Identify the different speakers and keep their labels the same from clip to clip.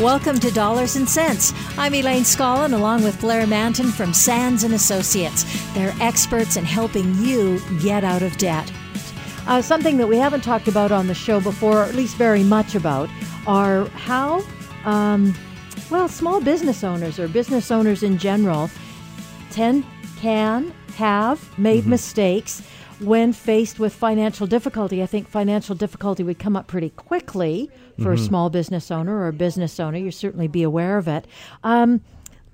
Speaker 1: Welcome to Dollars and Cents. I'm Elaine Scollin along with Blair Mantin from Sands and Associates. They're experts in helping you get out of debt.
Speaker 2: Uh, something that we haven't talked about on the show before, or at least very much about, are how, um, well, small business owners or business owners in general tend, can, have made mm-hmm. mistakes when faced with financial difficulty. I think financial difficulty would come up pretty quickly for mm-hmm. a small business owner or a business owner. You certainly be aware of it. Um,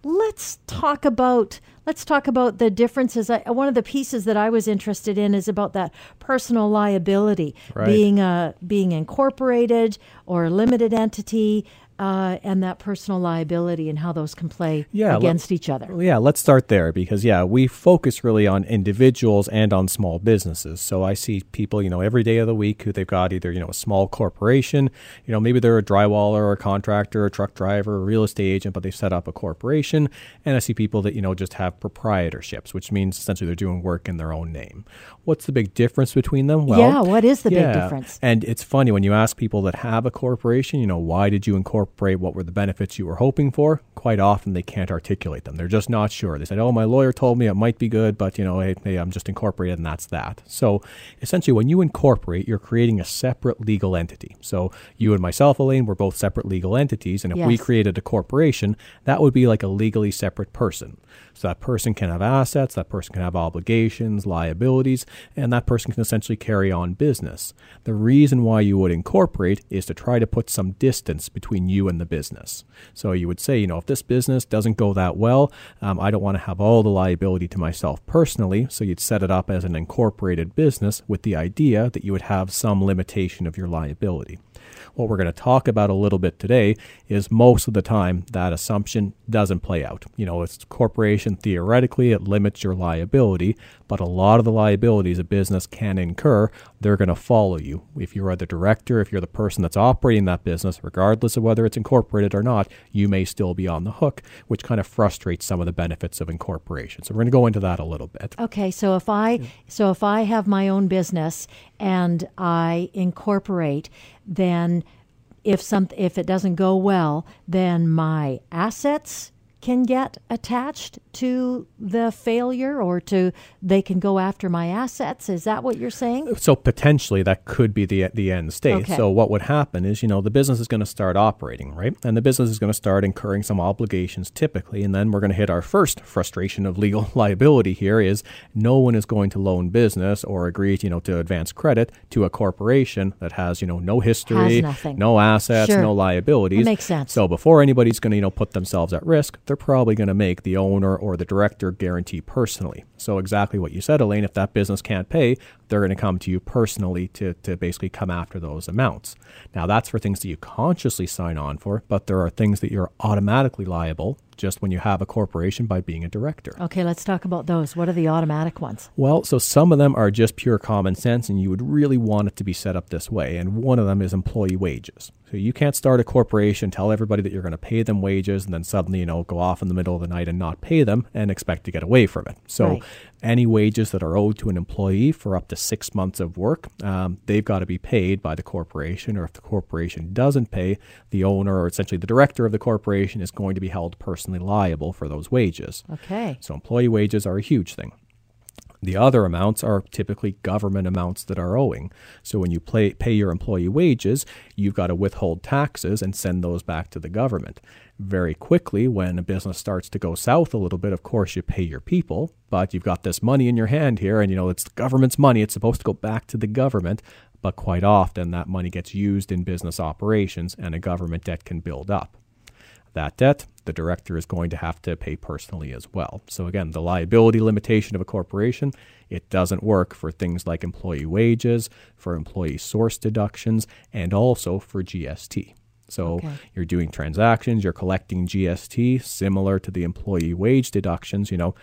Speaker 2: let's talk about let's talk about the differences. I, one of the pieces that I was interested in is about that personal liability right. being a being incorporated or a limited entity uh, and that personal liability and how those can play yeah, against each other.
Speaker 3: Yeah, let's start there because yeah, we focus really on individuals and on small businesses. So I see people, you know, every day of the week who they've got either you know a small corporation, you know, maybe they're a drywaller or a contractor, a truck driver, a real estate agent, but they've set up a corporation. And I see people that you know just have proprietorships, which means essentially they're doing work in their own name. What's the big difference between them?
Speaker 2: Well, yeah, what is the yeah, big difference?
Speaker 3: And it's funny when you ask people that have a corporation, you know, why did you incorporate incorporate what were the benefits you were hoping for, quite often they can't articulate them. They're just not sure. They said, "Oh, my lawyer told me it might be good, but you know, hey, hey, I'm just incorporated, and that's that." So, essentially, when you incorporate, you're creating a separate legal entity. So, you and myself, Elaine, we're both separate legal entities, and if yes. we created a corporation, that would be like a legally separate person. So that person can have assets, that person can have obligations, liabilities, and that person can essentially carry on business. The reason why you would incorporate is to try to put some distance between you and the business. So you would say, you know, if this business doesn't go that well, um, I don't want to have all the liability to myself personally. So you'd set it up as an incorporated business with the idea that you would have some limitation of your liability. What we're going to talk about a little bit today is most of the time that assumption doesn't play out. You know, it's corporation theoretically it limits your liability, but a lot of the liabilities a business can incur, they're going to follow you. If you are the director, if you're the person that's operating that business, regardless of whether it's incorporated or not, you may still be on the hook, which kind of frustrates some of the benefits of incorporation. So we're going to go into that a little bit.
Speaker 2: Okay, so if I so if I have my own business and I incorporate, then if some if it doesn't go well, then my assets can get attached to the failure or to they can go after my assets? Is that what you're saying?
Speaker 3: So potentially that could be the the end state. Okay. so what would happen is you know the business is going to start operating right? And the business is going to start incurring some obligations typically and then we're going to hit our first frustration of legal liability here is no one is going to loan business or agree to, you know to advance credit to a corporation that has you know no history no assets
Speaker 2: sure.
Speaker 3: no liabilities.
Speaker 2: That makes sense.
Speaker 3: So before anybody's going to you know put themselves at risk they're probably going to make the owner or the director guarantee personally. So, exactly what you said, Elaine, if that business can't pay, they're going to come to you personally to, to basically come after those amounts. Now, that's for things that you consciously sign on for, but there are things that you're automatically liable just when you have a corporation by being a director.
Speaker 2: Okay, let's talk about those. What are the automatic ones?
Speaker 3: Well, so some of them are just pure common sense, and you would really want it to be set up this way. And one of them is employee wages. So you can't start a corporation, tell everybody that you're going to pay them wages, and then suddenly, you know, go off in the middle of the night and not pay them and expect to get away from it. So right. any wages that are owed to an employee for up to six months of work, um, they've got to be paid by the corporation, or if the corporation doesn't pay, the owner or essentially the director of the corporation is going to be held personally liable for those wages.
Speaker 2: Okay.
Speaker 3: So employee wages are a huge thing. The other amounts are typically government amounts that are owing. So when you pay, pay your employee wages, you've got to withhold taxes and send those back to the government. Very quickly, when a business starts to go south a little bit, of course, you pay your people, but you've got this money in your hand here, and you know it's the government's money. It's supposed to go back to the government, but quite often that money gets used in business operations and a government debt can build up. That debt, the director is going to have to pay personally as well. So again, the liability limitation of a corporation, it doesn't work for things like employee wages, for employee source deductions, and also for GST. So
Speaker 2: Okay.
Speaker 3: you're doing transactions, you're collecting GST, similar to the employee wage deductions. You know,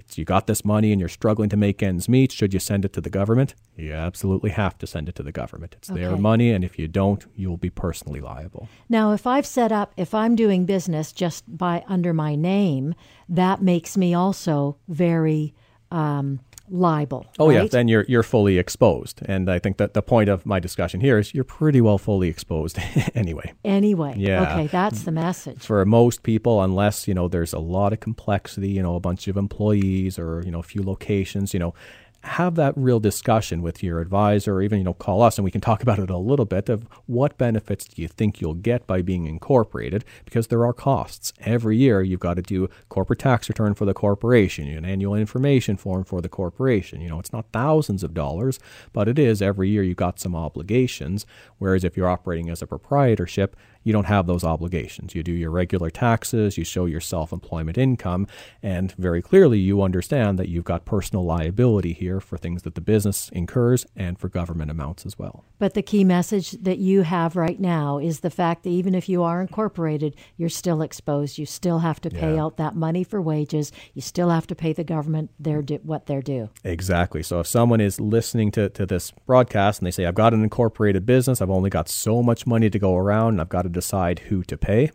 Speaker 3: it's you got this money and you're struggling to make ends meet. Should you send it to the government? You absolutely have to send it to the government. It's their money, and if you don't, you'll be personally liable.
Speaker 2: Now, if I've set up, if I'm doing business just by under my name, that makes me also very um, liable.
Speaker 3: Oh yeah, then you're you're fully exposed, and I think that the point of my discussion here is you're pretty well fully exposed anyway.
Speaker 2: Anyway,
Speaker 3: Yeah.
Speaker 2: okay, that's the message.
Speaker 3: For most people, unless you know there's a lot of complexity, you know, a bunch of employees or you know a few locations, you know, have that real discussion with your advisor, or even you know call us and we can talk about it a little bit of what benefits do you think you'll get by being incorporated because there are costs every year. You've got to do corporate tax return for the corporation, an annual information form for the corporation. You know, it's not thousands of dollars, but it is every year. You've got some obligations. Whereas if you're operating as a proprietorship, you don't have those obligations. You do your regular taxes, you show your self employment income, and very clearly you understand that you've got personal liability here for things that the business incurs and for government amounts as well.
Speaker 2: But the key message that you have right now is the fact that even if you are incorporated, you're still exposed. You still have to pay
Speaker 3: Yeah.
Speaker 2: out that money for wages. You still have to pay the government their du- what they're due.
Speaker 3: Exactly. So if someone is listening to, to this broadcast and they say, I've got an incorporated business, I've only got so much money to go around, and I've got to decide who to pay,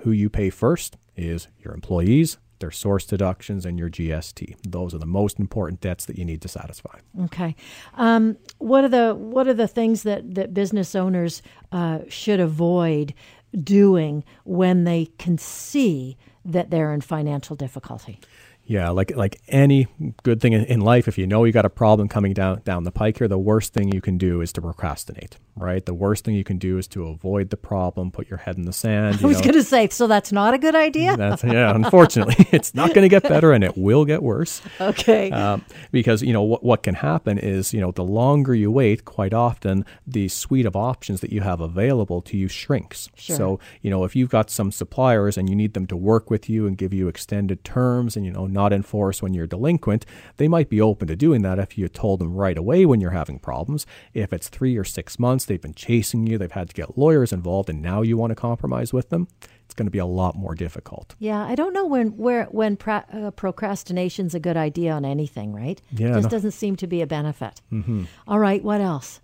Speaker 3: who you pay first is your employees, their source deductions, and your GST. Those are the most important debts that you need to satisfy.
Speaker 2: Okay. Um, what are the what are the things that that business owners uh, should avoid doing when they can see that they're in financial difficulty?
Speaker 3: Yeah, like like any good thing in, in life, if you know you got a problem coming down down the pike here, the worst thing you can do is to procrastinate, right? The worst thing you can do is to avoid the problem, put your head in the sand.
Speaker 2: I was going to say, so that's not a good idea.
Speaker 3: That's yeah. Unfortunately, it's not going to get better, and it will get worse.
Speaker 2: Okay.
Speaker 3: Um, because you know what what can happen is you know the longer you wait, quite often the suite of options that you have available to you shrinks.
Speaker 2: Sure.
Speaker 3: So you know if you've got some suppliers and you need them to work with you and give you extended terms and you know not enforce when you're delinquent, they might be open to doing that if you told them right away when you're having problems. If it's three or six months, they've been chasing you, they've had to get lawyers involved, and now you want to compromise with them, it's going to be a lot more difficult.
Speaker 2: Yeah, I don't know when where when pra- uh, procrastination's a good idea on anything, right?
Speaker 3: Yeah,
Speaker 2: just
Speaker 3: no.
Speaker 2: doesn't seem to be a benefit. Mm-hmm. All right, what else?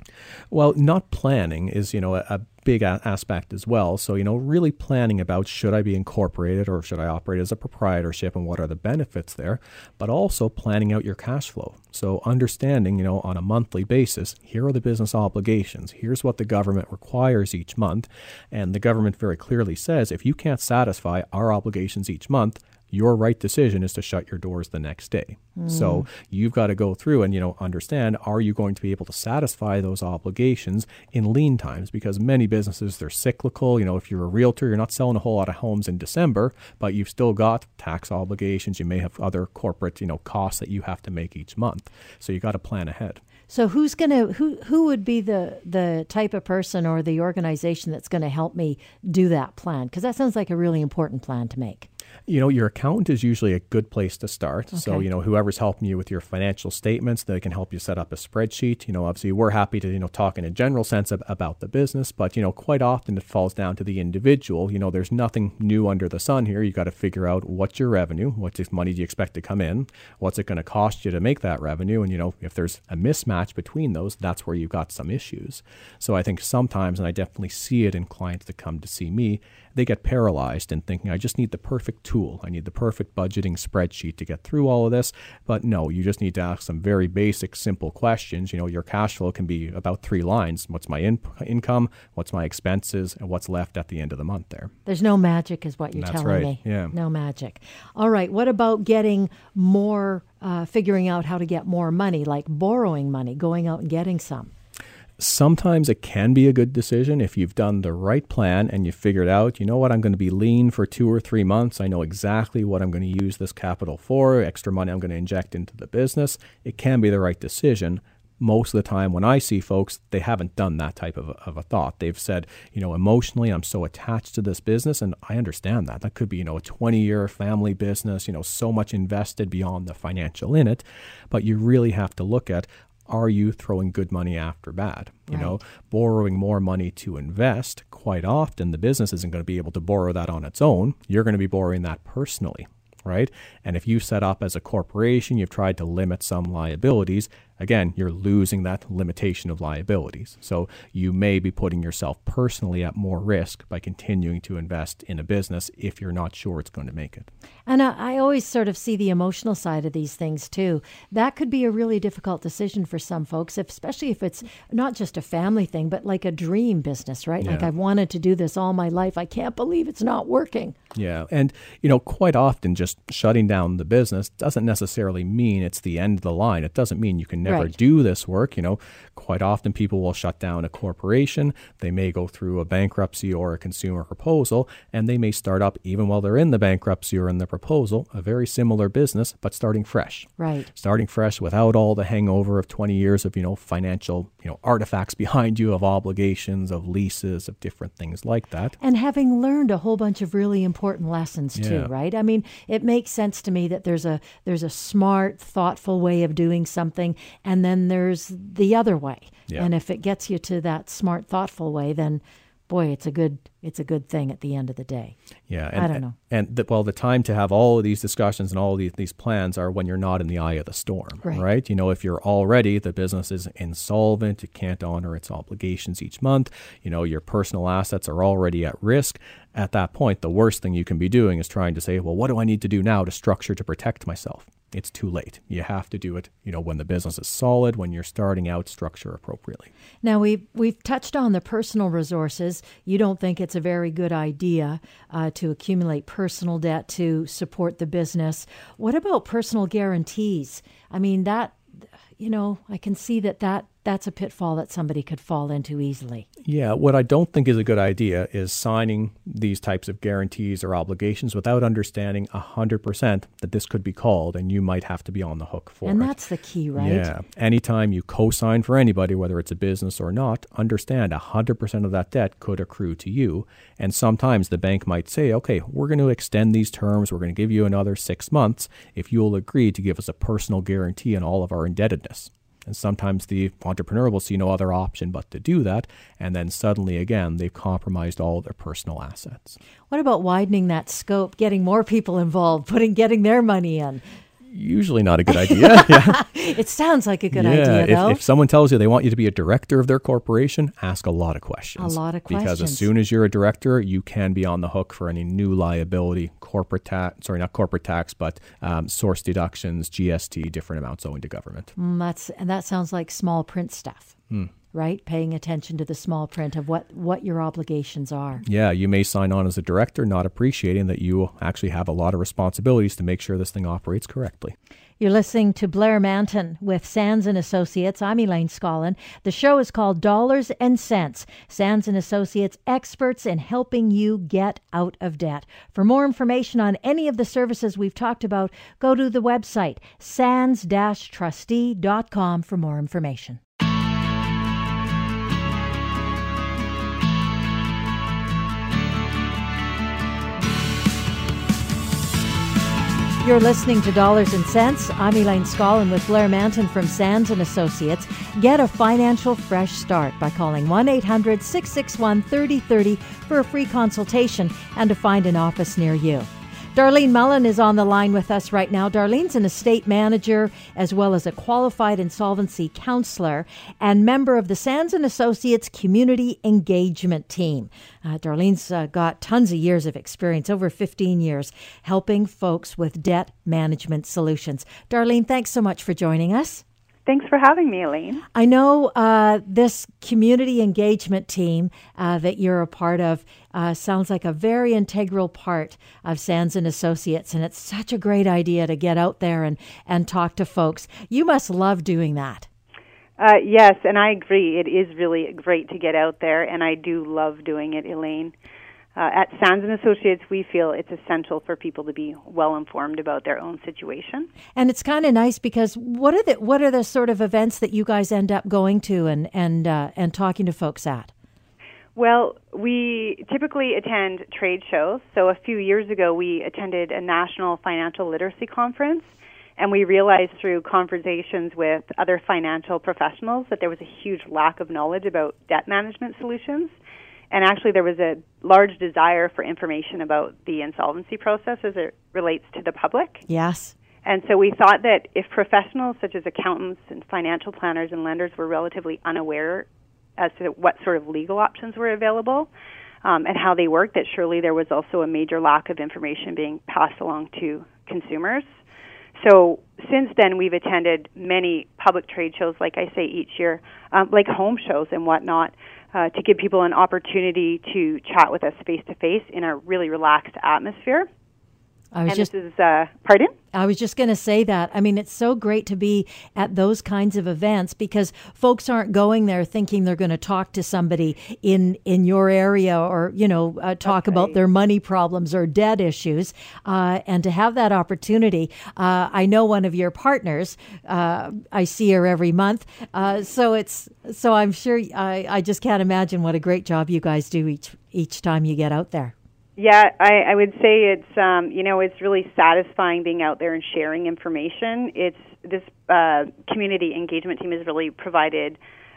Speaker 3: Well, not planning is, you know, a, a big a- aspect as well. So, you know, really planning about should I be incorporated or should I operate as a proprietorship and what are the benefits there, but also planning out your cash flow. So, understanding, you know, on a monthly basis, here are the business obligations. Here's what the government requires each month. And the government very clearly says if you can't satisfy our obligations each month, your right decision is to shut your doors the next day. So hmm. you've got to go through and you know understand are you going to be able to satisfy those obligations in lean times because many businesses they're cyclical, you know, if you're a realtor, you're not selling a whole lot of homes in December, but you've still got tax obligations, you may have other corporate, you know, costs that you have to make each month. So you got to plan ahead.
Speaker 2: So who's gonna who who would be the the type of person or the organization that's going to help me do that plan? Because that sounds like a really important plan to make.
Speaker 3: You know, your accountant is usually a good place to start. So, you know, whoever's helping you with your financial statements, they can help you set up a spreadsheet. You know, obviously, we're happy to, you know, talk in a general sense ab- about the business, but, you know, quite often it falls down to the individual. You know, there's nothing new under the sun here. You got to figure out what's your revenue, what money do you expect to come in, what's it going to cost you to make that revenue. And, you know, if there's a mismatch between those, that's where you've got some issues. So I think sometimes, and I definitely see it in clients that come to see me, they get paralyzed in thinking, I just need the perfect tool. I need the perfect budgeting spreadsheet to get through all of this. But no, you just need to ask some very basic, simple questions. You know, your cash flow can be about three lines What's my in- income? What's my expenses? And what's left at the end of the month there?
Speaker 2: There's no magic, is what you're
Speaker 3: That's
Speaker 2: telling
Speaker 3: right,
Speaker 2: me.
Speaker 3: yeah.
Speaker 2: No magic. All right. What about getting more, uh, figuring out how to get more money, like borrowing money, going out and getting some?
Speaker 3: Sometimes it can be a good decision if you've done the right plan and you figured out, you know what, I'm going to be lean for two or three months. I know exactly what I'm going to use this capital for, extra money I'm going to inject into the business. It can be the right decision. Most of the time, when I see folks, they haven't done that type of a, of a thought. They've said, you know, emotionally, I'm so attached to this business, and I understand that. That could be, you know, a 20 year family business, you know, so much invested beyond the financial in it. But you really have to look at are you throwing good money after bad? You
Speaker 2: Right.
Speaker 3: know, borrowing more money to invest, quite often the business isn't going to be able to borrow that on its own. You're going to be borrowing that personally, right? And if you set up as a corporation, you've tried to limit some liabilities, again, you're losing that limitation of liabilities. So you may be putting yourself personally at more risk by continuing to invest in a business if you're not sure it's going to make it.
Speaker 2: And I, I always sort of see the emotional side of these things too. That could be a really difficult decision for some folks, especially if it's not just a family thing, but like a dream business, right? Like I've wanted to do this all my life. I can't believe it's not working.
Speaker 3: Yeah. And, you know, quite often just shutting down the business doesn't necessarily mean it's the end of the line. It doesn't mean you can never
Speaker 2: Right.
Speaker 3: do this work. You know, quite often people will shut down a corporation. They may go through a bankruptcy or a consumer proposal, and they may start up, even while they're in the bankruptcy or in the proposal, a very similar business, but starting fresh.
Speaker 2: Right.
Speaker 3: Starting fresh without all the hangover of 20 years of, you know, financial, you know, artifacts behind you of obligations, of leases, of different things like that.
Speaker 2: And having learned a whole bunch of really important lessons too, right? I mean, it makes sense to me that there's a there's a smart, thoughtful way of doing something, and then there's the other way.
Speaker 3: Yeah.
Speaker 2: And if it gets you to that smart, thoughtful way, then boy, it's a good it's a good thing at the end of the day.
Speaker 3: Yeah,
Speaker 2: I
Speaker 3: and,
Speaker 2: don't know.
Speaker 3: And the, well, the time to have all of these discussions and all of these, these plans are when you're not in the eye of the storm,
Speaker 2: Right.
Speaker 3: You know, if you're already the business is insolvent, it can't honor its obligations each month. You know, your personal assets are already at risk. At that point, the worst thing you can be doing is trying to say, well, what do I need to do now to structure to protect myself? It's too late. You have to do it, you know, when the business is solid, when you're starting out, structure appropriately.
Speaker 2: Now we've we've touched on the personal resources. You don't think it's a very good idea uh, to accumulate personal debt to support the business. What about personal guarantees? I mean that, you know, I can see that that that's a pitfall that somebody could fall into easily.
Speaker 3: Yeah, what I don't think is a good idea is signing these types of guarantees or obligations without understanding 100% that this could be called and you might have to be on the hook for
Speaker 2: and
Speaker 3: it.
Speaker 2: that's the key, right?
Speaker 3: Yeah. Anytime you co sign for anybody, whether it's a business or not, understand 100% of that debt could accrue to you. And sometimes the bank might say, okay, we're going to extend these terms. We're going to give you another six months if you'll agree to give us a personal guarantee on all of our indebtedness. And sometimes the entrepreneur will see no other option but to do that. And then suddenly, again, they've compromised all their personal assets.
Speaker 2: What about widening that scope, getting more people involved, putting getting their money in?
Speaker 3: Usually not a good idea. yeah.
Speaker 2: It sounds like a good
Speaker 3: yeah.
Speaker 2: idea, though.
Speaker 3: If, if someone tells you they want you to be a director of their corporation, ask a lot of questions.
Speaker 2: A lot of questions.
Speaker 3: Because as soon as you're a director, you can be on the hook for any new liability, corporate tax, sorry, not corporate tax, but um, source deductions, GST, different amounts owing to government.
Speaker 2: Mm, that's and that sounds like small print stuff, right? Paying attention to the small print of what what your obligations are.
Speaker 3: Yeah, you may sign on as a director, not appreciating that you actually have a lot of responsibilities to make sure this thing operates correctly.
Speaker 2: You're listening to Blair Mantin with Sands and Associates. I'm Elaine Scollin. The show is called Dollars and Cents. Sands and Associates experts in helping you get out of debt. For more information on any of the services we've talked about, go to the website sands-trustee.com for more information. You're listening to Dollars and Cents. I'm Elaine Scollin with Blair Mantin from Sands and Associates. Get a financial fresh start by calling 1-800-661-3030 for a free consultation and to find an office near you. Darlene Mullen is on the line with us right now. Darlene's an estate manager as well as a qualified insolvency counselor and member of the Sands and Associates Community Engagement Team. Uh, Darlene's uh, got tons of years of experience, over 15 years, helping folks with debt management solutions. Darlene, thanks so much for joining us.
Speaker 4: Thanks for having me, Elaine.
Speaker 2: I know uh, this community engagement team uh, that you're a part of uh, sounds like a very integral part of Sands and Associates, and it's such a great idea to get out there and, and talk to folks. You must love doing that.
Speaker 4: Uh, yes, and I agree. It is really great to get out there, and I do love doing it, Elaine. Uh, at Sands and Associates, we feel it's essential for people to be well informed about their own situation.
Speaker 2: And it's kind of nice because what are the what are the sort of events that you guys end up going to and and uh, and talking to folks at?
Speaker 4: Well, we typically attend trade shows. So a few years ago, we attended a national financial literacy conference, And we realized through conversations with other financial professionals that there was a huge lack of knowledge about debt management solutions. And actually, there was a large desire for information about the insolvency process as it relates to the public.
Speaker 2: Yes.
Speaker 4: And so we thought that if professionals such as accountants and financial planners and lenders were relatively unaware as to what sort of legal options were available um, and how they work, that surely there was also a major lack of information being passed along to consumers. So since then, we've attended many public trade shows, like I say each year, um, like home shows and whatnot, uh, to give people an opportunity to chat with us face to face in a really relaxed atmosphere.
Speaker 2: I was
Speaker 4: and
Speaker 2: just
Speaker 4: this is uh, pardon.
Speaker 2: I was just going to say that. I mean, it's so great to be at those kinds of events because folks aren't going there thinking they're going to talk to somebody in in your area or you know uh, talk about their money problems or debt issues. Uh, and to have that opportunity, uh, I know one of your partners. Uh, I see her every month, uh, so it's so I'm sure I, I just can't imagine what a great job you guys do each each time you get out there.
Speaker 4: Yeah, I, I would say it's um, you know it's really satisfying being out there and sharing information. It's this uh, community engagement team has really provided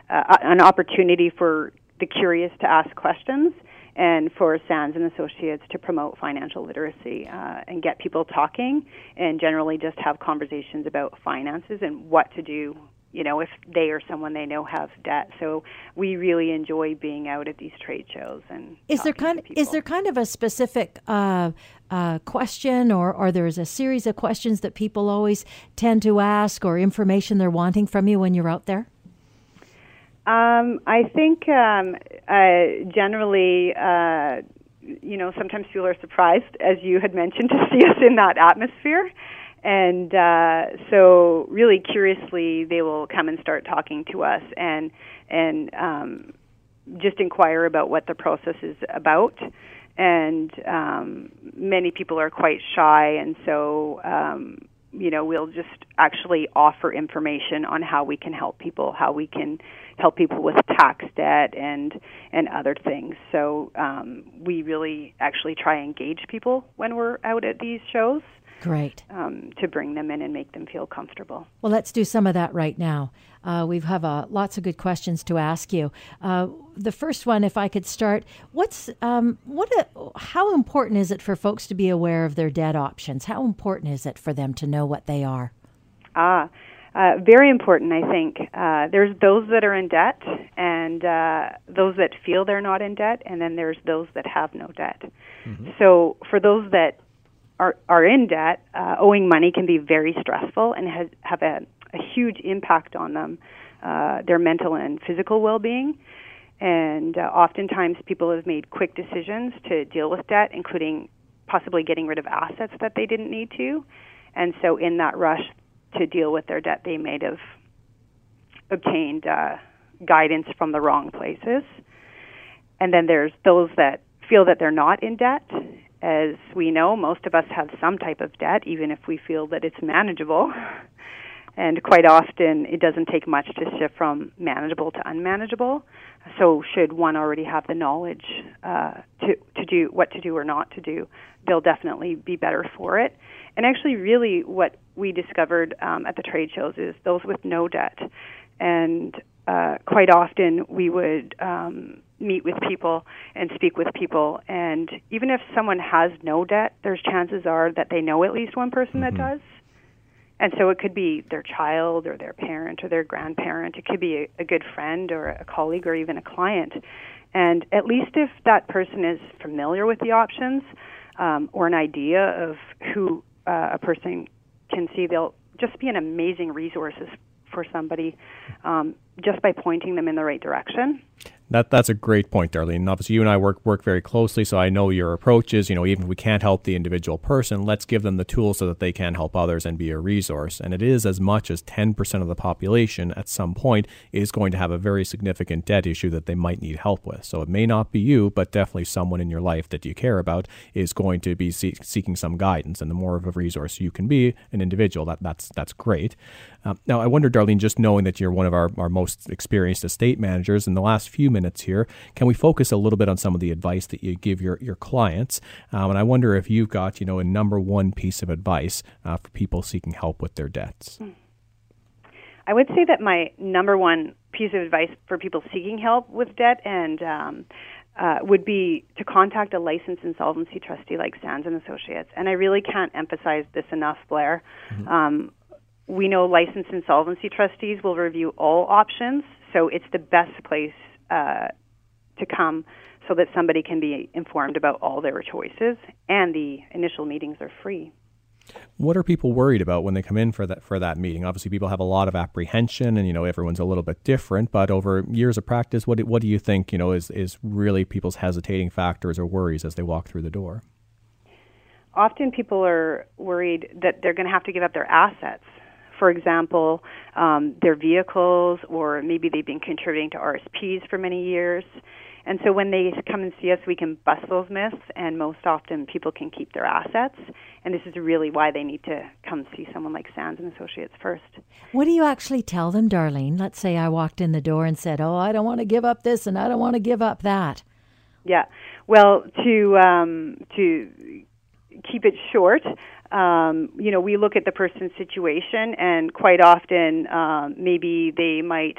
Speaker 4: uh, an opportunity for the curious to ask questions and for Sands and Associates to promote financial literacy uh, and get people talking and generally just have conversations about finances and what to do you know, if they or someone they know have debt. So we really enjoy being out at these trade shows. And
Speaker 2: is there kind of, is there kind of a specific uh, uh, question, or or there's a series of questions that people always tend to ask, or information they're wanting from you when you're out there?
Speaker 4: Um, I think um, uh, generally. Uh, you know, sometimes people are surprised, as you had mentioned, to see us in that atmosphere and uh, so really curiously they will come and start talking to us and and um, just inquire about what the process is about. And um, many people are quite shy. And so um, you know we'll just actually offer information on how we can help people how we can help people with tax debt and and other things. So um, we really actually try and engage people when we're out at these shows
Speaker 2: Great.
Speaker 4: Um, to bring them in and make them feel comfortable.
Speaker 2: Well, let's do some of that right now. Uh, we have uh, lots of good questions to ask you. Uh, the first one, if I could start, what's um, what? A, how important is it for folks to be aware of their debt options? How important is it for them to know what they are?
Speaker 4: Ah, uh, very important, I think. Uh, there's those that are in debt, and uh, those that feel they're not in debt, and then there's those that have no debt. Mm-hmm. So, for those that are are in debt, uh, owing money can be very stressful and has have a, a huge impact on them, uh, their mental and physical well-being. And uh, oftentimes, people have made quick decisions to deal with debt, including possibly getting rid of assets that they didn't need to. And so, in that rush to deal with their debt, they may have obtained uh, guidance from the wrong places. And then there's those that feel that they're not in debt as we know, most of us have some type of debt, even if we feel that it's manageable. And quite often, it doesn't take much to shift from manageable to unmanageable. So, should one already have the knowledge uh, to to do what to do or not to do, they'll definitely be better for it. And actually, really, what we discovered um, at the trade shows is those with no debt, and uh, quite often we would um, meet with people and speak with people. And even if someone has no debt, there's chances are that they know at least one person mm-hmm. that does. And so it could be their child or their parent or their grandparent. It could be a, a good friend or a colleague or even a client. And at least if that person is familiar with the options um, or an idea of who uh, a person can see, they'll just be an amazing resources for somebody um, just by pointing them in the right direction.
Speaker 3: That that's a great point, Darlene. Obviously, you and I work work very closely, so I know your approach is, you know, even if we can't help the individual person, let's give them the tools so that they can help others and be a resource. And it is as much as ten percent of the population at some point is going to have a very significant debt issue that they might need help with. So it may not be you, but definitely someone in your life that you care about is going to be see- seeking some guidance. And the more of a resource you can be, an individual, that that's that's great. Uh, now, I wonder, Darlene, just knowing that you're one of our, our most experienced estate managers. In the last few minutes here, can we focus a little bit on some of the advice that you give your, your clients? Um, and I wonder if you've got, you know, a number one piece of advice uh, for people seeking help with their debts.
Speaker 4: I would say that my number one piece of advice for people seeking help with debt and um, uh, would be to contact a licensed insolvency trustee like Sands and Associates. And I really can't emphasize this enough, Blair. Mm-hmm. Um, we know licensed insolvency trustees will review all options, so it's the best place uh, to come so that somebody can be informed about all their choices. And the initial meetings are free.
Speaker 3: What are people worried about when they come in for that for that meeting? Obviously, people have a lot of apprehension, and you know everyone's a little bit different. But over years of practice, what what do you think you know is is really people's hesitating factors or worries as they walk through the door?
Speaker 4: Often, people are worried that they're going to have to give up their assets. For example, um, their vehicles, or maybe they've been contributing to RSPs for many years. And so when they come and see us, we can bust those myths, and most often people can keep their assets. And this is really why they need to come see someone like Sands and Associates first.
Speaker 2: What do you actually tell them, Darlene? Let's say I walked in the door and said, "Oh, I don't want to give up this, and I don't want to give up that."
Speaker 4: Yeah, well, to um, to keep it short, um, you know, we look at the person's situation, and quite often, um, maybe they might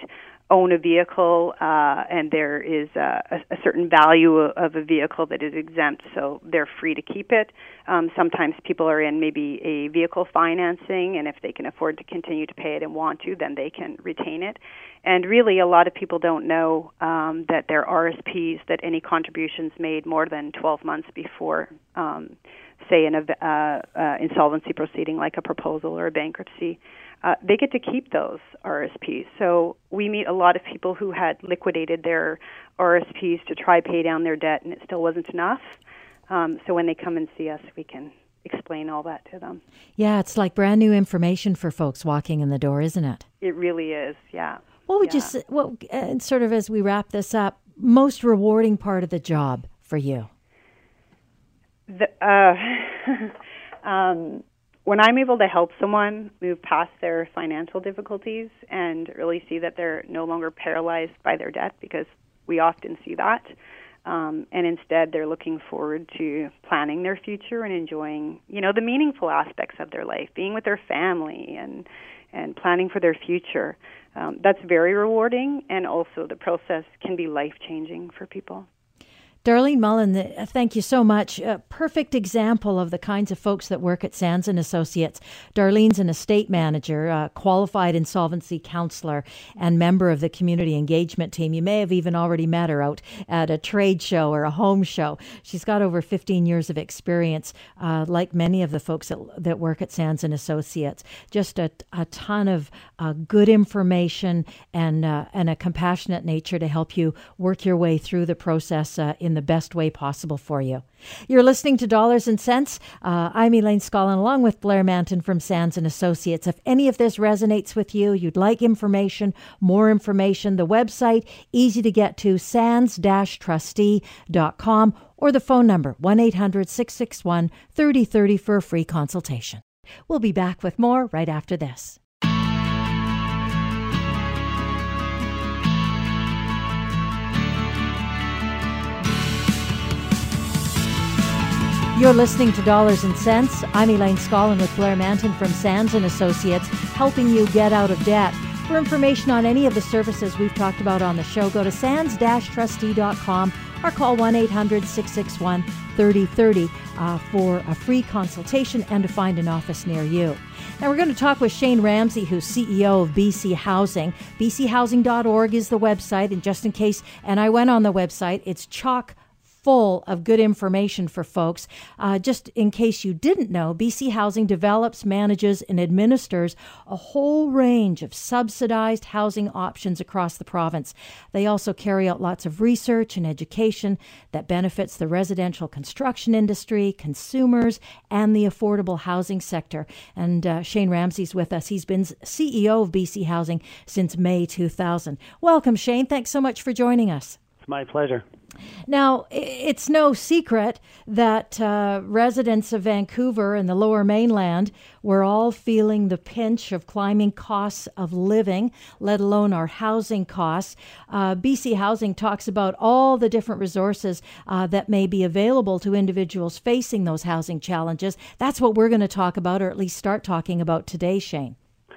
Speaker 4: own a vehicle uh, and there is a, a, certain value of a vehicle that is exempt, so they're free to keep it. Um, sometimes people are in maybe a vehicle financing, and if they can afford to continue to pay it and want to, then they can retain it. And really, a lot of people don't know um, that there are RSPs that any contributions made more than 12 months before. Um, say in a uh, uh, insolvency proceeding like a proposal or a bankruptcy, uh, they get to keep those RSPs. So we meet a lot of people who had liquidated their RSPs to try pay down their debt, and it still wasn't enough. Um, so when they come and see us, we can explain all that to them.
Speaker 2: Yeah, it's like brand new information for folks walking in the door, isn't it?
Speaker 4: It really is. Yeah.
Speaker 2: What would
Speaker 4: yeah.
Speaker 2: you say? What and sort of as we wrap this up, most rewarding part of the job for you?
Speaker 4: The, uh, um, when I'm able to help someone move past their financial difficulties and really see that they're no longer paralyzed by their debt, because we often see that, um, and instead they're looking forward to planning their future and enjoying, you know, the meaningful aspects of their life, being with their family and and planning for their future. Um, that's very rewarding, and also the process can be life changing for people.
Speaker 2: Darlene Mullen, uh, thank you so much. A perfect example of the kinds of folks that work at Sands and Associates. Darlene's an estate manager, a qualified insolvency counselor, and member of the community engagement team. You may have even already met her out at a trade show or a home show. She's got over 15 years of experience, uh, like many of the folks that, that work at Sands and Associates. Just a, a ton of uh, good information and uh, and a compassionate nature to help you work your way through the process uh, in the best way possible for you. You're listening to Dollars and Cents. Uh, I'm Elaine Scollin, along with Blair Mantin from Sands and Associates. If any of this resonates with you, you'd like information, more information, the website easy to get to sands-trustee.com or the phone number 1-800-661-3030 for a free consultation. We'll be back with more right after this. You're listening to Dollars and Cents. I'm Elaine Scollin with Blair Mantin from Sands and Associates, helping you get out of debt. For information on any of the services we've talked about on the show, go to sands-trustee.com or call 1-800-661-3030 uh, for a free consultation and to find an office near you. Now we're going to talk with Shayne Ramsay, who's CEO of BC Housing. BCHousing.org is the website, and just in case, and I went on the website, it's chock full of good information for folks. Uh, just in case you didn't know, BC Housing develops, manages, and administers a whole range of subsidized housing options across the province. They also carry out lots of research and education that benefits the residential construction industry, consumers, and the affordable housing sector. And uh, Shayne Ramsay's with us. He's been CEO of BC Housing since May 2000. Welcome, Shayne. Thanks so much for joining us.
Speaker 5: It's my pleasure.
Speaker 2: Now, it's no secret that uh, residents of Vancouver and the lower mainland were all feeling the pinch of climbing costs of living, let alone our housing costs. Uh, BC Housing talks about all the different resources uh, that may be available to individuals facing those housing challenges. That's what we're going to talk about, or at least start talking about today, Shayne.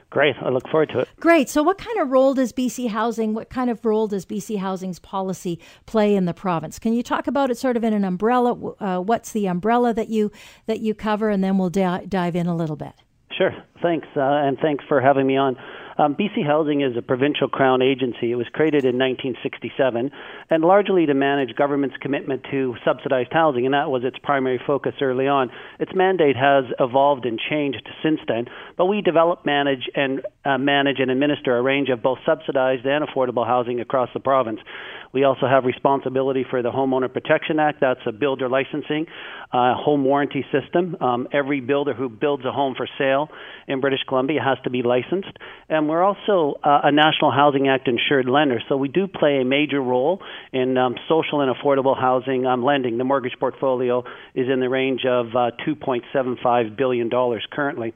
Speaker 5: Great. I look forward to it.
Speaker 2: Great. So, what kind of role does BC Housing, what kind of role does BC Housing's policy play in the province? Can you talk about it sort of in an umbrella? Uh, what's the umbrella that you that you cover, and then we'll di- dive in a little bit.
Speaker 5: Sure. Thanks, uh, and thanks for having me on. Um, BC Housing is a provincial crown agency. It was created in 1967 and largely to manage government's commitment to subsidized housing, and that was its primary focus early on. Its mandate has evolved and changed since then, but we develop, manage, and uh, manage and administer a range of both subsidized and affordable housing across the province. We also have responsibility for the Homeowner Protection Act. That's a builder licensing, uh, home warranty system. Um, every builder who builds a home for sale in British Columbia has to be licensed. And we're also uh, a National Housing Act insured lender. So we do play a major role in um, social and affordable housing um, lending. The mortgage portfolio is in the range of uh, $2.75 billion currently.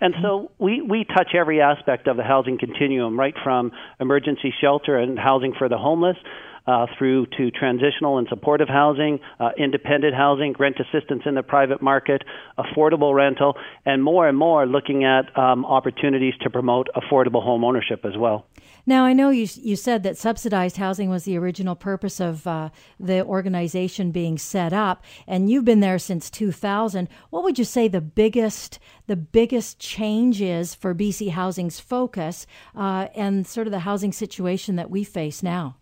Speaker 5: And so we, we touch every aspect of the housing continuum, right from emergency shelter and housing for the homeless uh, through to transitional and supportive housing, uh, independent housing, rent assistance in the private market, affordable rental, and more and more looking at um, opportunities to promote affordable home ownership as well.
Speaker 2: Now, I know you, you said that subsidized housing was the original purpose of uh, the organization being set up, and you've been there since 2000. What would you say the biggest the biggest change is for BC Housing's focus uh, and sort of the housing situation that we face now?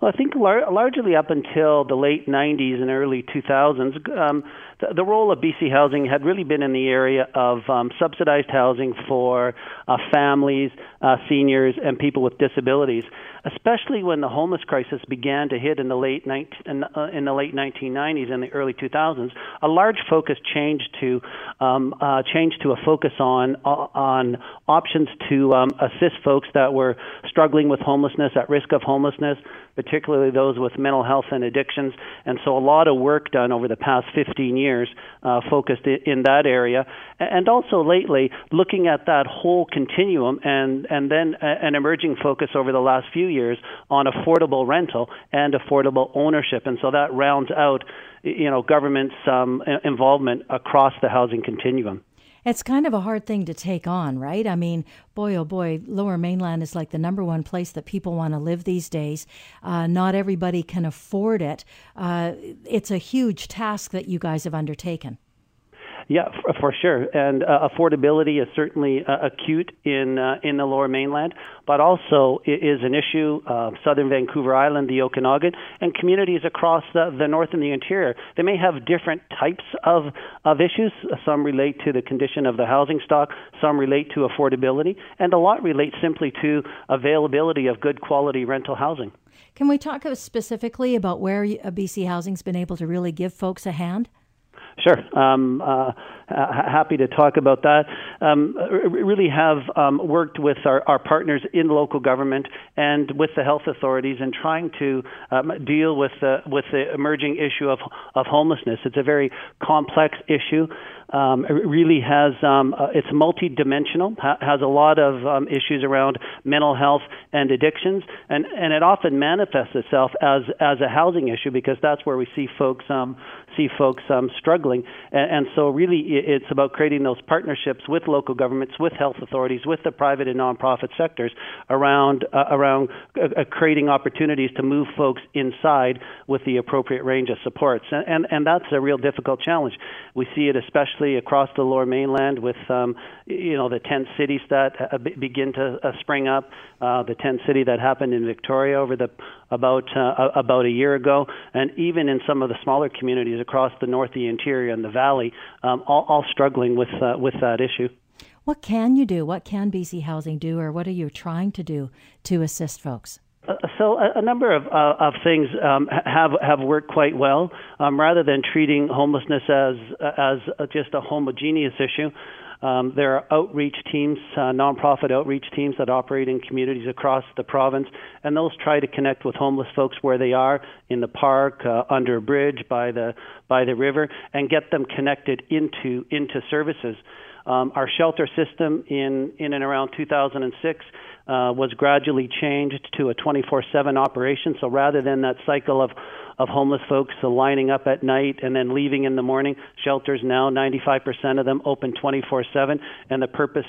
Speaker 5: Well, I think lar- largely up until the late 90s and early 2000s, um, the, the, role of BC Housing had really been in the area of um, subsidized housing for uh, families, uh, seniors, and people with disabilities especially when the homeless crisis began to hit in the late 19, uh, in the late 1990s and the early 2000s, a large focus changed to um, uh, changed to a focus on uh, on options to um, assist folks that were struggling with homelessness, at risk of homelessness, particularly those with mental health and addictions. And so, a lot of work done over the past 15 years uh, focused in that area, and also lately looking at that whole continuum, and and then an emerging focus over the last few years on affordable rental and affordable ownership, and so that rounds out, you know, government's um, involvement across the housing continuum.
Speaker 2: It's kind of a hard thing to take on, right? I mean, boy, oh boy, Lower Mainland is like the number one place that people want to live these days. Uh, not everybody can afford it. Uh, it's a huge task that you guys have undertaken.
Speaker 5: Yeah, for, for sure. And uh, affordability is certainly uh, acute in uh, in the Lower Mainland, but also is an issue. Uh, Southern Vancouver Island, the Okanagan, and communities across the, the north and the interior. They may have different types of of issues. Some relate to the condition of the housing stock. Some relate to affordability, and a lot relate simply to availability of good quality rental housing.
Speaker 2: Can we talk specifically about where BC Housing's been able to really give folks a hand?
Speaker 5: Sure. Um, uh, Happy to talk about that. Um, really have um, worked with our, our, partners in local government and with the health authorities in trying to um, deal with the, with the emerging issue of, of homelessness. It's a very complex issue. Um, it really has um, uh, it's multidimensional, ha- has a lot of um, issues around mental health and addictions, and and it often manifests itself as as a housing issue because that's where we see folks um, see folks um, struggling, and, and so really it's about creating those partnerships with local governments, with health authorities, with the private and nonprofit sectors around uh, around uh, uh creating opportunities to move folks inside with the appropriate range of supports, and and, and that's a real difficult challenge. We see it especially across the Lower Mainland with um, you know the tent cities that uh, begin to uh, spring up. Uh, the tent city that happened in Victoria over the about uh, about a year ago, and even in some of the smaller communities across the north, the interior, and the valley, um, all, all struggling with uh, with that issue.
Speaker 2: What can you do? What can BC Housing do, or what are you trying to do to assist folks?
Speaker 5: Uh, so a, a, number of, uh, of things um, have have worked quite well. Um, rather than treating homelessness as as just a homogeneous issue, Um, there are outreach teams, uh, nonprofit outreach teams that operate in communities across the province, and those try to connect with homeless folks where they are in the park, uh, under a bridge, by the by the river, and get them connected into into services. Um, our shelter system in in and around 2006 uh, was gradually changed to a 24/7 operation. So rather than that cycle of of homeless folks lining up at night and then leaving in the morning, shelters now 95% of them open 24/7, and the purpose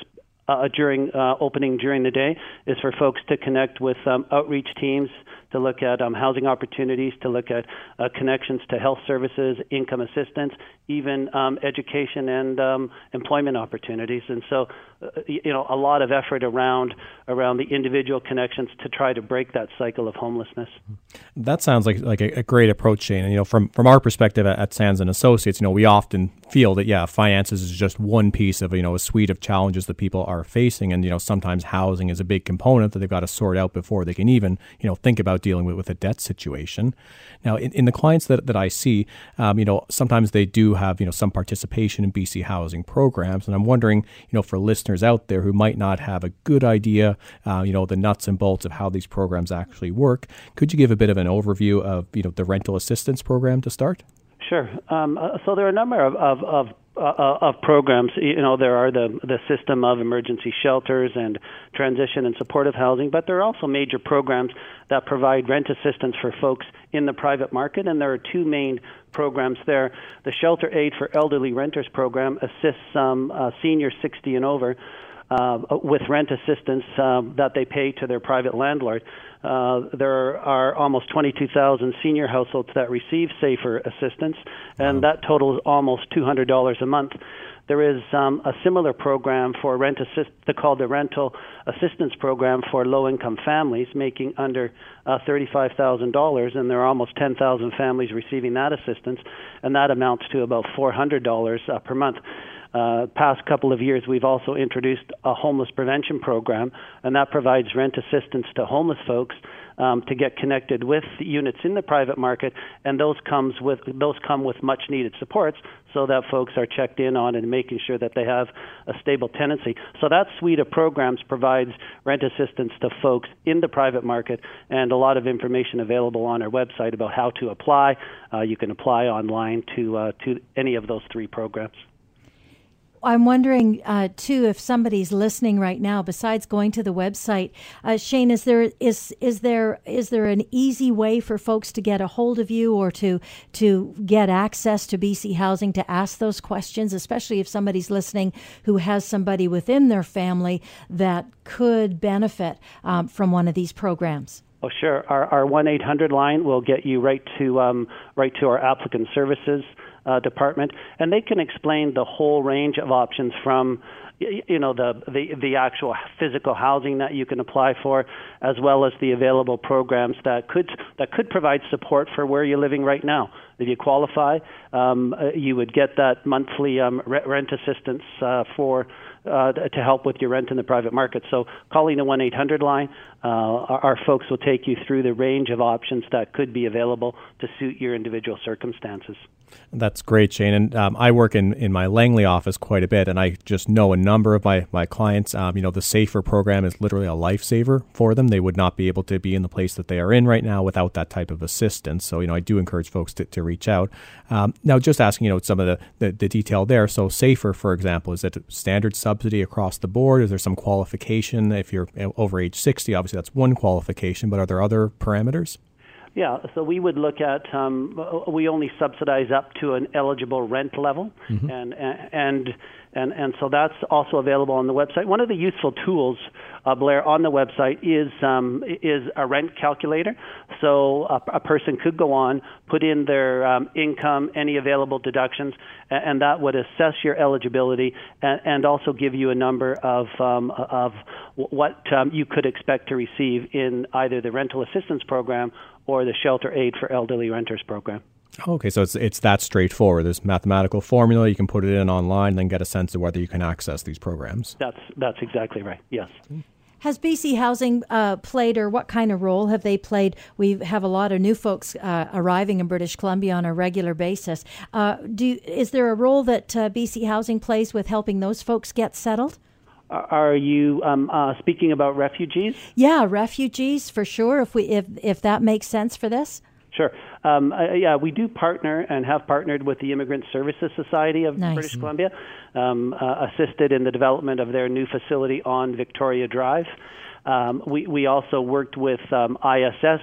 Speaker 5: uh, during uh, opening during the day is for folks to connect with um, outreach teams to look at um, housing opportunities, to look at uh, connections to health services, income assistance, even um, education and um, employment opportunities. And so, uh, you know, a lot of effort around around the individual connections to try to break that cycle of homelessness.
Speaker 3: That sounds like like a, a great approach, Shayne. And you know, from from our perspective at, at Sands and Associates, you know, we often feel that yeah, finances is just one piece of you know a suite of challenges that people are facing, and you know sometimes housing is a big component that they've got to sort out before they can even you know think about dealing with, with a debt situation. Now, in, in the clients that, that I see, um, you know, sometimes they do have you know some participation in BC housing programs, and I'm wondering, you know, for listeners out there who might not have a good idea, uh, you know, the nuts and bolts of how these programs actually work, could you give a bit of an overview of you know the rental assistance program to start?
Speaker 5: Sure. Um, uh, so there are a number of, of, of uh, of programs. You know, there are the the system of emergency shelters and transition and supportive housing, but there are also major programs that provide rent assistance for folks in the private market, and there are two main programs there. The Shelter Aid for Elderly Renters program assists um, uh, seniors 60 and over uh, with rent assistance um, that they pay to their private landlord. Uh, there are almost 22,000 senior households that receive SAFER assistance, and wow. that totals almost $200 a month. There is um, a similar program for rent assist, called the Rental Assistance Program for low-income families, making under uh, $35,000, and there are almost 10,000 families receiving that assistance, and that amounts to about $400 uh, per month uh, past couple of years, we've also introduced a homeless prevention program, and that provides rent assistance to homeless folks um, to get connected with units in the private market, and those comes with those come with much needed supports, so that folks are checked in on and making sure that they have a stable tenancy. So that suite of programs provides rent assistance to folks in the private market, and a lot of information available on our website about how to apply. Uh, you can apply online to uh, to any of those three programs.
Speaker 1: I'm wondering uh, too if somebody's listening right now. Besides going to the website, uh, Shayne, is there is is there is there an easy way for folks to get a hold of you or to to get access to BC Housing to ask those questions, especially if somebody's listening who has somebody within their family that could benefit um, from one of these programs?
Speaker 5: Oh, sure. Our one eight hundred line will get you right to um, right to our applicant services uh, department, and they can explain the whole range of options from you know the, the the actual physical housing that you can apply for, as well as the available programs that could that could provide support for where you're living right now. If you qualify, um, uh, you would get that monthly um, rent assistance uh, for uh, to help with your rent in the private market. So calling the 1-800 line, uh, our, our, folks will take you through the range of options that could be available to suit your individual circumstances.
Speaker 3: That's great, Shayne. And um, I work in, in my Langley office quite a bit, and I just know a number of my, my clients. Um, you know, the SAFER program is literally a lifesaver for them. They would not be able to be in the place that they are in right now without that type of assistance. So, you know, I do encourage folks to, to reach out. Um, now, just asking, you know, some of the, the, the, detail there. So, SAFER, for example, is it standard subsidy across the board? Is there some qualification? If you're over age 60, obviously that's one qualification, but are there other parameters?
Speaker 5: Yeah, so we would look at um, we only subsidize up to an eligible rent level, mm-hmm. and and and and so that's also available on the website. One of the useful tools, uh, Blair, on the website is um, is a rent calculator. So a, a, person could go on, put in their um, income, any available deductions, and, and, that would assess your eligibility and, and also give you a number of um, of what um, you could expect to receive in either the rental assistance program or the Shelter Aid for Elderly Renters program.
Speaker 3: Okay, so it's it's that straightforward. There's mathematical formula you can put it in online, then get a sense of whether you can access these programs.
Speaker 5: That's that's exactly right. Yes.
Speaker 2: Has BC Housing uh, played, or what kind of role have they played? We have a lot of new folks uh, arriving in British Columbia on a regular basis. Uh, do is there a role that uh, BC Housing plays with helping those folks get settled?
Speaker 5: Are you um, uh, speaking about refugees?
Speaker 2: Yeah, refugees for sure. If we if if that makes sense for this.
Speaker 5: Sure. Um, uh, yeah, we do partner and have partnered with the Immigrant Services Society of
Speaker 2: nice.
Speaker 5: British Columbia, um, uh, assisted in the development of their new facility on Victoria Drive. Um, we, we also worked with um, ISS.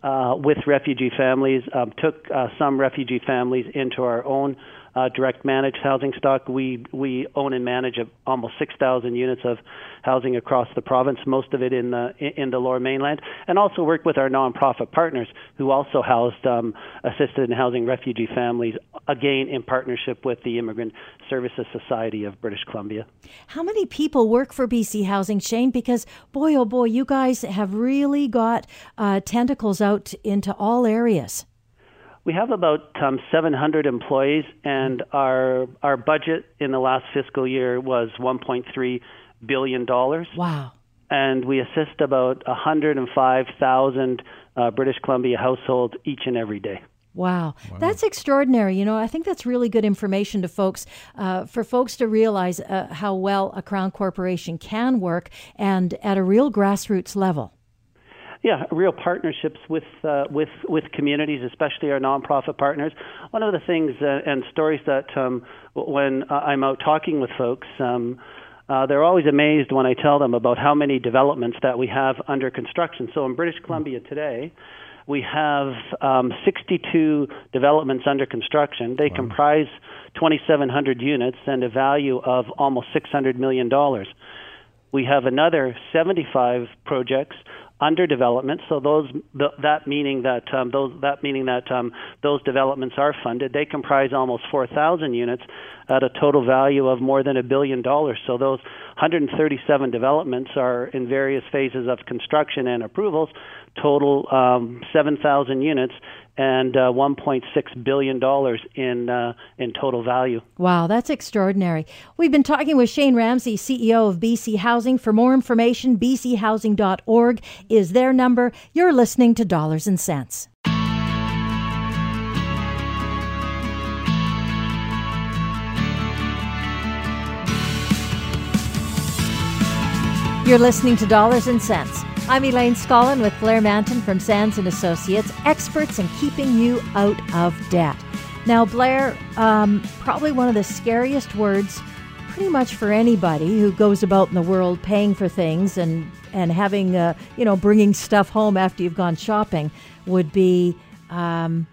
Speaker 5: Uh, with refugee families, um, took uh, some refugee families into our own uh, direct managed housing stock. We we own and manage almost 6,000 units of housing across the province, most of it in the in the Lower Mainland, and also work with our nonprofit partners who also housed um, assisted in housing refugee families, again in partnership with the Immigrant Services Society of British Columbia.
Speaker 2: How many people work for BC Housing, Shayne? Because boy, oh boy, you guys have really got uh, tentacles out into all areas.
Speaker 5: We have about um, 700 employees, and our our budget in the last fiscal year was 1.3 billion dollars.
Speaker 2: Wow!
Speaker 5: And we assist about 105,000 uh, British Columbia households each and every day.
Speaker 2: Wow. wow. that's extraordinary. You know, I think that's really good information to folks, uh, for folks to realize uh, how well a crown corporation can work and at a real grassroots level
Speaker 5: yeah, real partnerships with uh, with with communities, especially our nonprofit partners. One of the things uh, and stories that um, when uh, I'm out talking with folks. Um, uh, they're always amazed when I tell them about how many developments that we have under construction. So in British Columbia today, we have um, 62 developments under construction. They wow. comprise 2,700 units and a value of almost $600 million. We have another 75 projects under development. So those that meaning that um, those that meaning that um, those developments are funded. They comprise almost 4,000 units at a total value of more than a billion dollars. So those 137 developments are in various phases of construction and approvals, total um, 7,000 units and uh, 1.6 billion dollars in uh, in total value.
Speaker 2: Wow, that's extraordinary. We've been talking with Shayne Ramsay, CEO of BC Housing. For more information, bchousing.org is their number. You're listening to Dollars and Cents. You're listening to Dollars and Cents. I'm Elaine Scollin with Blair Mantin from Sands and Associates, experts in keeping you out of debt. Now, Blair, um, probably one of the scariest words, pretty much for anybody who goes about in the world paying for things and and having, uh, you know, bringing stuff home after you've gone shopping, would be um,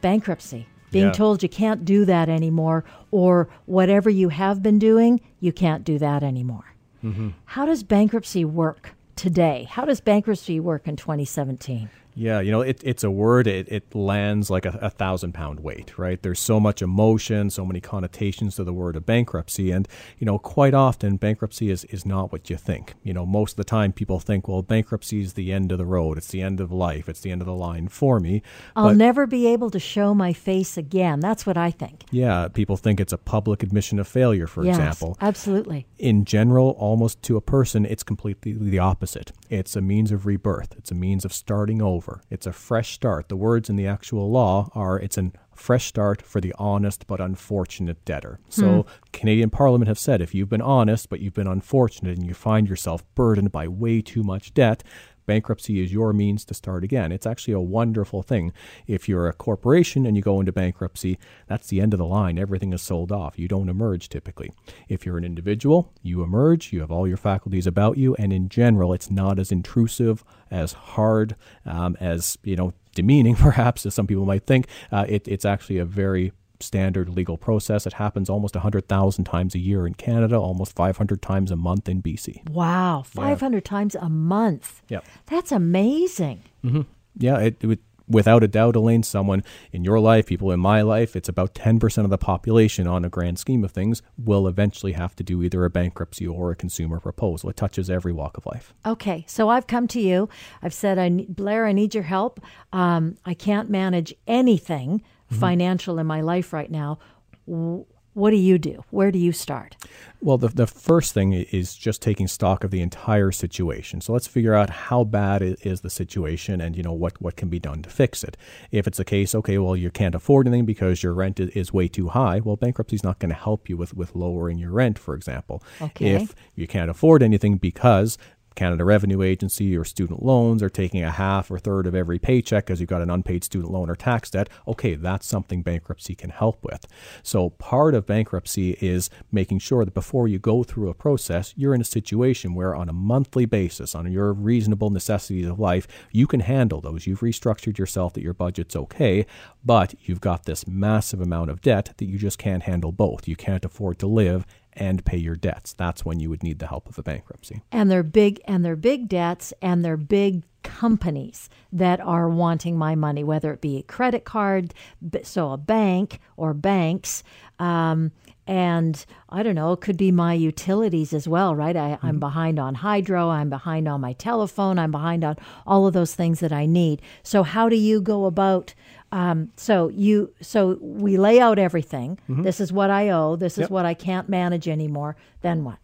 Speaker 2: bankruptcy. Being yeah. told you can't do that anymore, or whatever you have been doing, you can't do that anymore. Mm-hmm. How does bankruptcy work today? How does bankruptcy work in 2017?
Speaker 3: Yeah, you know, it, it's a word, it, it lands like a, a, thousand pound weight, right? There's so much emotion, so many connotations to the word of bankruptcy. And, you know, quite often bankruptcy is, is not what you think. You know, most of the time people think, well, bankruptcy is the end of the road, it's the end of life, it's the end of the line for me.
Speaker 2: I'll but, never be able to show my face again. That's what I think.
Speaker 3: Yeah, people think it's a public admission of failure, for
Speaker 2: yes,
Speaker 3: example.
Speaker 2: Absolutely.
Speaker 3: In general, almost to a person, it's completely the opposite. It's a means of rebirth, it's a means of starting over over. It's a fresh start. The words in the actual law are it's a fresh start for the honest but unfortunate debtor. So, hmm. Canadian Parliament have said if you've been honest but you've been unfortunate and you find yourself burdened by way too much debt, bankruptcy is your means to start again. It's actually a wonderful thing. If you're a corporation and you go into bankruptcy, that's the end of the line. Everything is sold off. You don't emerge typically. If you're an individual, you emerge, you have all your faculties about you, and in general, it's not as intrusive, as hard, um, as, you know, demeaning perhaps as some people might think. Uh, it, it's actually a very standard legal process. It happens almost 100,000 times a year in Canada, almost 500 times a month in BC.
Speaker 2: Wow, 500 yeah. times a month.
Speaker 3: Yeah.
Speaker 2: That's amazing.
Speaker 3: Mm-hmm. Yeah, it, it, without a doubt, Elaine, someone in your life, people in my life, it's about 10% of the population on a grand scheme of things will eventually have to do either a bankruptcy or a consumer proposal. It touches every walk of life.
Speaker 2: Okay, so I've come to you. I've said, I, Blair, I need your help. Um, I can't manage anything mm-hmm. financial in my life right now.
Speaker 1: what do you do? Where do you start?
Speaker 3: Well, the, the first thing is just taking stock of the entire situation. So let's figure out how bad is the situation and, you know, what, what can be done to fix it. If it's a case, okay, well, you can't afford anything because your rent is, way too high, well, bankruptcy is not going to help you with, with lowering your rent, for example.
Speaker 1: Okay.
Speaker 3: If you can't afford anything because Canada Revenue Agency or student loans are taking a half or third of every paycheck because you've got an unpaid student loan or tax debt, okay, that's something bankruptcy can help with. So part of bankruptcy is making sure that before you go through a process, you're in a situation where on a monthly basis, on your reasonable necessities of life, you can handle those. You've restructured yourself that your budget's okay, but you've got this massive amount of debt that you just can't handle both. You can't afford to live and pay your debts. That's when you would need the help of a bankruptcy.
Speaker 1: And they're big and they're big debts and they're big companies that are wanting my money, whether it be a credit card, so a bank or banks. Um, and I don't know, it could be my utilities as well, right? I, am mm-hmm. behind on hydro, I'm behind on my telephone, I'm behind on all of those things that I need. So, how do you go about um, so you so we lay out everything. Mm-hmm. This is what I owe. This is yep. what I can't manage anymore. Then what?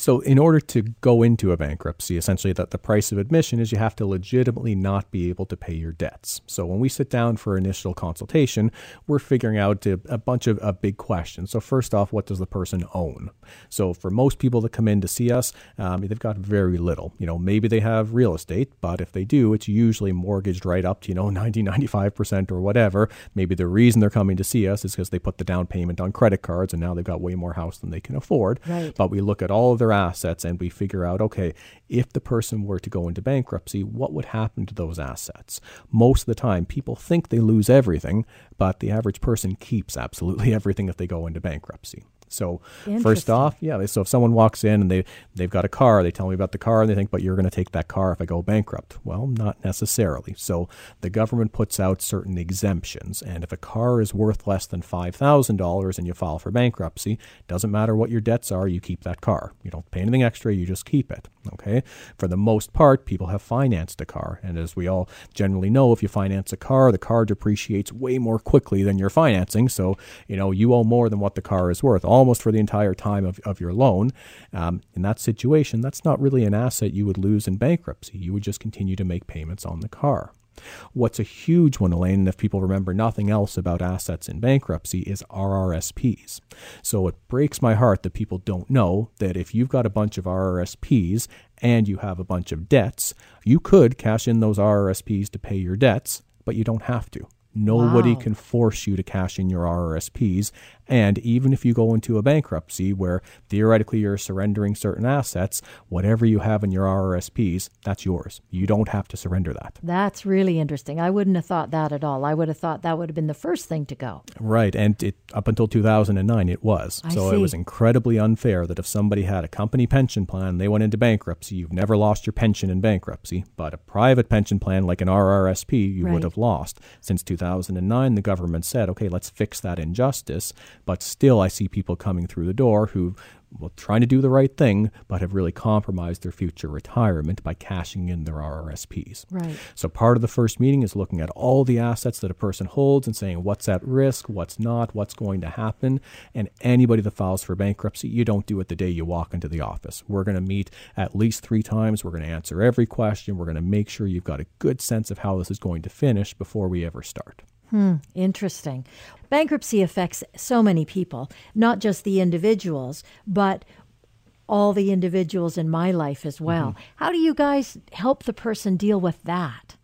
Speaker 3: So, in order to go into a bankruptcy, essentially, that the price of admission is you have to legitimately not be able to pay your debts. So, when we sit down for initial consultation, we're figuring out a, a bunch of, of, big questions. So, first off, what does the person own? So, for most people that come in to see us, um, they've got very little. You know, maybe they have real estate, but if they do, it's usually mortgaged right up to, you know, 90, 95% or whatever. Maybe the reason they're coming to see us is because they put the down payment on credit cards and now they've got way more house than they can afford.
Speaker 1: Right.
Speaker 3: But we look at all of their assets and we figure out okay, if the person were to go into bankruptcy, what would happen to those assets? Most of the time, people think they lose everything, but the average person keeps absolutely everything if they go into bankruptcy. So first off, yeah. So if someone walks in and they they've got a car, they tell me about the car, and they think, but you're going to take that car if I go bankrupt. Well, not necessarily. So the government puts out certain exemptions, and if a car is worth less than five thousand dollars and you file for bankruptcy, doesn't matter what your debts are, you keep that car. You don't pay anything extra, you just keep it. Okay. For the most part, people have financed a car, and as we all generally know, if you finance a car, the car depreciates way more quickly than you're financing. So you know you owe more than what the car is worth. Almost for the entire time of, of your loan. Um, in that situation, that's not really an asset you would lose in bankruptcy. You would just continue to make payments on the car. What's a huge one, Elaine, and if people remember nothing else about assets in bankruptcy, is RRSPs. So it breaks my heart that people don't know that if you've got a bunch of RRSPs and you have a bunch of debts, you could cash in those RRSPs to pay your debts, but you don't have to. Nobody wow. can force you to cash in your RRSPs. And even if you go into a bankruptcy where theoretically you're surrendering certain assets, whatever you have in your RRSPs, that's yours. You don't have to surrender that.
Speaker 1: That's really interesting. I wouldn't have thought that at all. I would have thought that would have been the first thing to go.
Speaker 3: Right. And it, up until 2009, it was.
Speaker 1: I
Speaker 3: so
Speaker 1: see.
Speaker 3: it was incredibly unfair that if somebody had a company pension plan, they went into bankruptcy, you've never lost your pension in bankruptcy. But a private pension plan like an RRSP, you
Speaker 1: right.
Speaker 3: would have lost. Since 2009, the government said, okay, let's fix that injustice. But still, I see people coming through the door who well, trying to do the right thing, but have really compromised their future retirement by cashing in their RRSPs.
Speaker 1: Right.
Speaker 3: So part of the first meeting is looking at all the assets that a person holds and saying what's at risk, what's not, what's going to happen. And anybody that files for bankruptcy, you don't do it the day you walk into the office. We're going to meet at least three times. We're going to answer every question. We're going to make sure you've got a good sense of how this is going to finish before we ever start.
Speaker 1: Hmm, interesting. Bankruptcy affects so many people, not just the individuals, but all the individuals in my life as well. Mm-hmm. How do you guys help the person deal with that?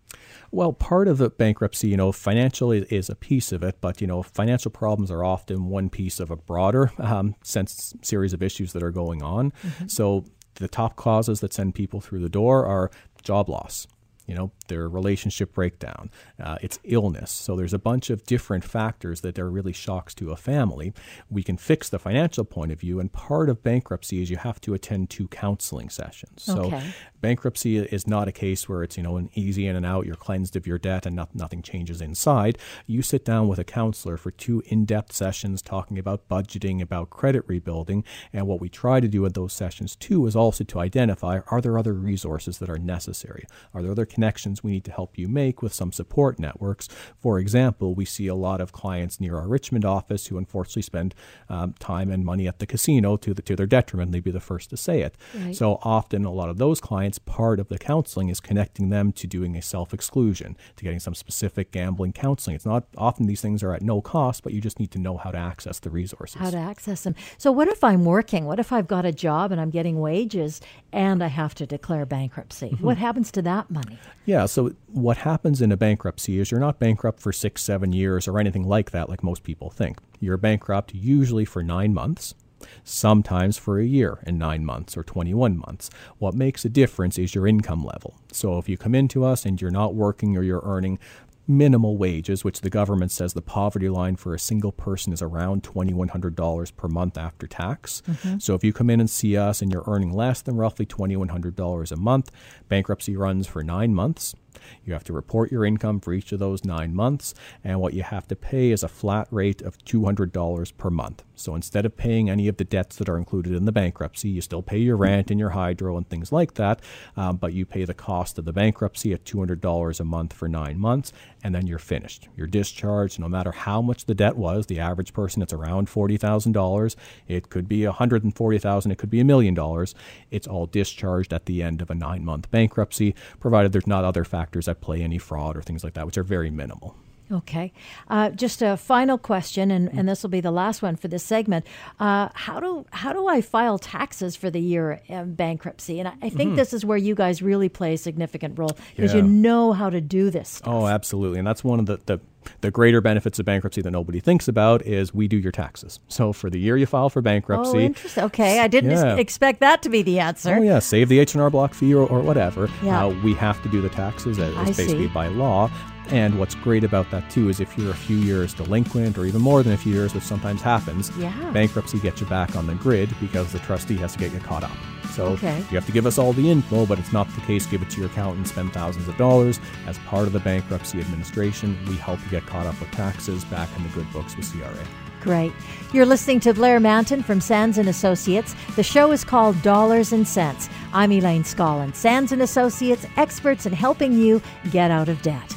Speaker 3: Well, part of the bankruptcy, you know, financial is, is, a piece of it, but you know, financial problems are often one piece of a broader um, sense series of issues that are going on. Mm-hmm. So the top causes that send people through the door are job loss, you know, their relationship breakdown, uh, it's illness. So there's a bunch of different factors that are really shocks to a family. We can fix the financial point of view, and part of bankruptcy is you have to attend two counseling sessions.
Speaker 1: Okay.
Speaker 3: So bankruptcy is not a case where it's you know an easy in and out, you're cleansed of your debt, and not, nothing changes inside. You sit down with a counselor for two in-depth sessions talking about budgeting, about credit rebuilding, and what we try to do at those sessions too is also to identify are there other resources that are necessary? Are there other connections we need to help you make with some support networks. For example, we see a lot of clients near our Richmond office who unfortunately spend um, time and money at the casino to, the, to their detriment. They'd be the first to say it. Right. So often, a lot of those clients, part of the counseling is connecting them to doing a self exclusion, to getting some specific gambling counseling. It's not often these things are at no cost, but you just need to know how to access the resources.
Speaker 2: How to access them. So, what if I'm working? What if I've got a job and I'm getting wages and I have to declare bankruptcy? Mm-hmm. What happens to that money?
Speaker 3: Yeah, so what happens in a bankruptcy is you're not bankrupt for six, seven years or anything like that, like most people think. You're bankrupt usually for nine months sometimes for a year and nine months or 21 months. What makes a difference is your income level. So if you come into us and you're not working or you're earning minimal wages, which the government says the poverty line for a single person is around $2,100 per month after tax. Mm-hmm. So if you come in and see us and you're earning less than roughly $2,100 a month, bankruptcy runs for nine months. You have to report your income for each of those nine months, and what you have to pay is a flat rate of $200 per month. So instead of paying any of the debts that are included in the bankruptcy, you still pay your rent and your hydro and things like that, um, but you pay the cost of the bankruptcy at $200 a month for nine months, and then you're finished. You're discharged no matter how much the debt was. The average person, it's around $40,000. It could be 140,000, it could be a million dollars. It's all discharged at the end of a nine month bankruptcy, provided there's not other factors at play, any fraud or things like that, which are very minimal.
Speaker 2: Okay. Uh, just a final question, and, and this will be the last one for this segment. Uh, how do how do I file taxes for the year of bankruptcy? And I, I think mm-hmm. this is where you guys really play a significant role because yeah. you know how to do this. Stuff.
Speaker 3: Oh, absolutely, and that's one of the, the the greater benefits of bankruptcy that nobody thinks about is we do your taxes. So for the year you file for bankruptcy, oh,
Speaker 2: interesting. Okay, I didn't yeah. expect that to be the answer.
Speaker 3: Oh yeah, save the H and R Block fee or, or whatever. Yeah. Uh, we have to do the taxes as, as basically see. by law. And what's great about that too is if you're a few years delinquent or even more than a few years, which sometimes happens, yeah. bankruptcy gets you back on the grid because the trustee has to get you caught up. So okay. you have to give us all the info, but it's not the case. Give it to your accountant, spend thousands of dollars. As part of the bankruptcy administration, we help you get caught up with taxes back in the good books with CRA.
Speaker 2: Great. You're listening to Blair Mantin from Sands and Associates. The show is called Dollars and Cents. I'm Elaine Scollin. Sands and Associates, experts in helping you get out of debt.